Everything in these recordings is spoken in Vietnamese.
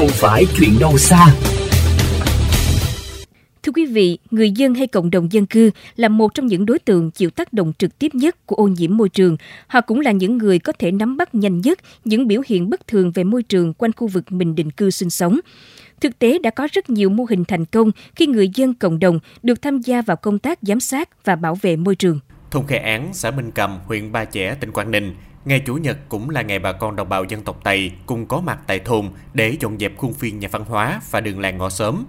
không phải chuyện đâu xa. Thưa quý vị, người dân hay cộng đồng dân cư là một trong những đối tượng chịu tác động trực tiếp nhất của ô nhiễm môi trường. Họ cũng là những người có thể nắm bắt nhanh nhất những biểu hiện bất thường về môi trường quanh khu vực mình định cư sinh sống. Thực tế đã có rất nhiều mô hình thành công khi người dân cộng đồng được tham gia vào công tác giám sát và bảo vệ môi trường. Thôn Khe Án, xã Minh Cầm, huyện Ba Chẻ, tỉnh Quảng Ninh Ngày Chủ nhật cũng là ngày bà con đồng bào dân tộc Tây cùng có mặt tại thôn để dọn dẹp khuôn viên nhà văn hóa và đường làng ngõ xóm.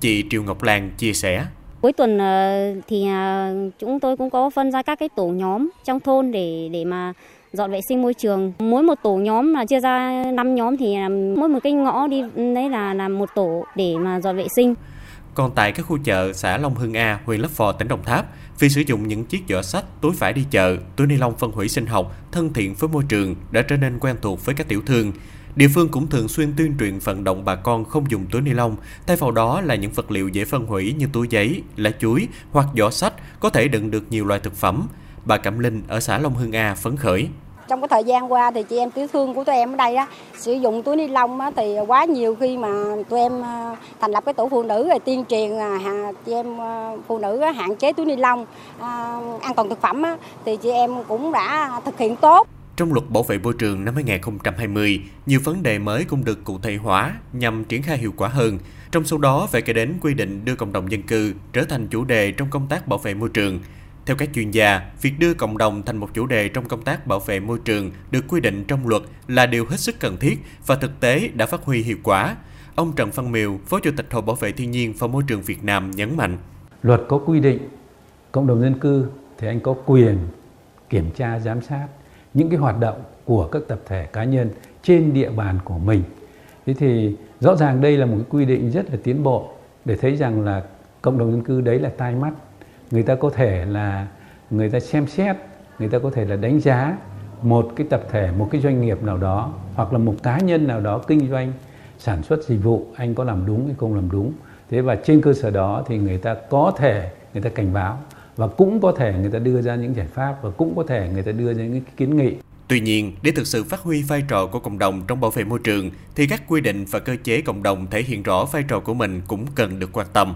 Chị Triệu Ngọc Lan chia sẻ. Cuối tuần ờ, thì ờ, chúng tôi cũng có phân ra các cái tổ nhóm trong thôn để để mà dọn vệ sinh môi trường. Mỗi một tổ nhóm là chia ra 5 nhóm thì ờ, mỗi một cái ngõ đi, đấy là là một tổ để mà dọn vệ sinh. Còn tại các khu chợ xã Long Hưng A, huyện Lấp Vò, tỉnh Đồng Tháp, vì sử dụng những chiếc giỏ sách, túi vải đi chợ, túi ni lông phân hủy sinh học, thân thiện với môi trường đã trở nên quen thuộc với các tiểu thương. Địa phương cũng thường xuyên tuyên truyền vận động bà con không dùng túi ni lông, thay vào đó là những vật liệu dễ phân hủy như túi giấy, lá chuối hoặc giỏ sách có thể đựng được nhiều loại thực phẩm. Bà Cẩm Linh ở xã Long Hưng A phấn khởi. Trong cái thời gian qua thì chị em tiểu thương của tụi em ở đây á, sử dụng túi ni lông á, thì quá nhiều khi mà tụi em à, thành lập cái tổ phụ nữ rồi tuyên truyền à, chị em à, phụ nữ á, hạn chế túi ni lông à, an toàn thực phẩm á, thì chị em cũng đã thực hiện tốt. Trong luật bảo vệ môi trường năm 2020, nhiều vấn đề mới cũng được cụ thể hóa nhằm triển khai hiệu quả hơn. Trong số đó phải kể đến quy định đưa cộng đồng dân cư trở thành chủ đề trong công tác bảo vệ môi trường. Theo các chuyên gia, việc đưa cộng đồng thành một chủ đề trong công tác bảo vệ môi trường được quy định trong luật là điều hết sức cần thiết và thực tế đã phát huy hiệu quả. Ông Trần Văn Miều, Phó Chủ tịch Hội Bảo vệ Thiên nhiên và Môi trường Việt Nam nhấn mạnh. Luật có quy định cộng đồng dân cư thì anh có quyền kiểm tra giám sát những cái hoạt động của các tập thể cá nhân trên địa bàn của mình. Thế thì rõ ràng đây là một cái quy định rất là tiến bộ để thấy rằng là cộng đồng dân cư đấy là tai mắt người ta có thể là người ta xem xét người ta có thể là đánh giá một cái tập thể một cái doanh nghiệp nào đó hoặc là một cá nhân nào đó kinh doanh sản xuất dịch vụ anh có làm đúng hay không làm đúng thế và trên cơ sở đó thì người ta có thể người ta cảnh báo và cũng có thể người ta đưa ra những giải pháp và cũng có thể người ta đưa ra những kiến nghị Tuy nhiên, để thực sự phát huy vai trò của cộng đồng trong bảo vệ môi trường, thì các quy định và cơ chế cộng đồng thể hiện rõ vai trò của mình cũng cần được quan tâm.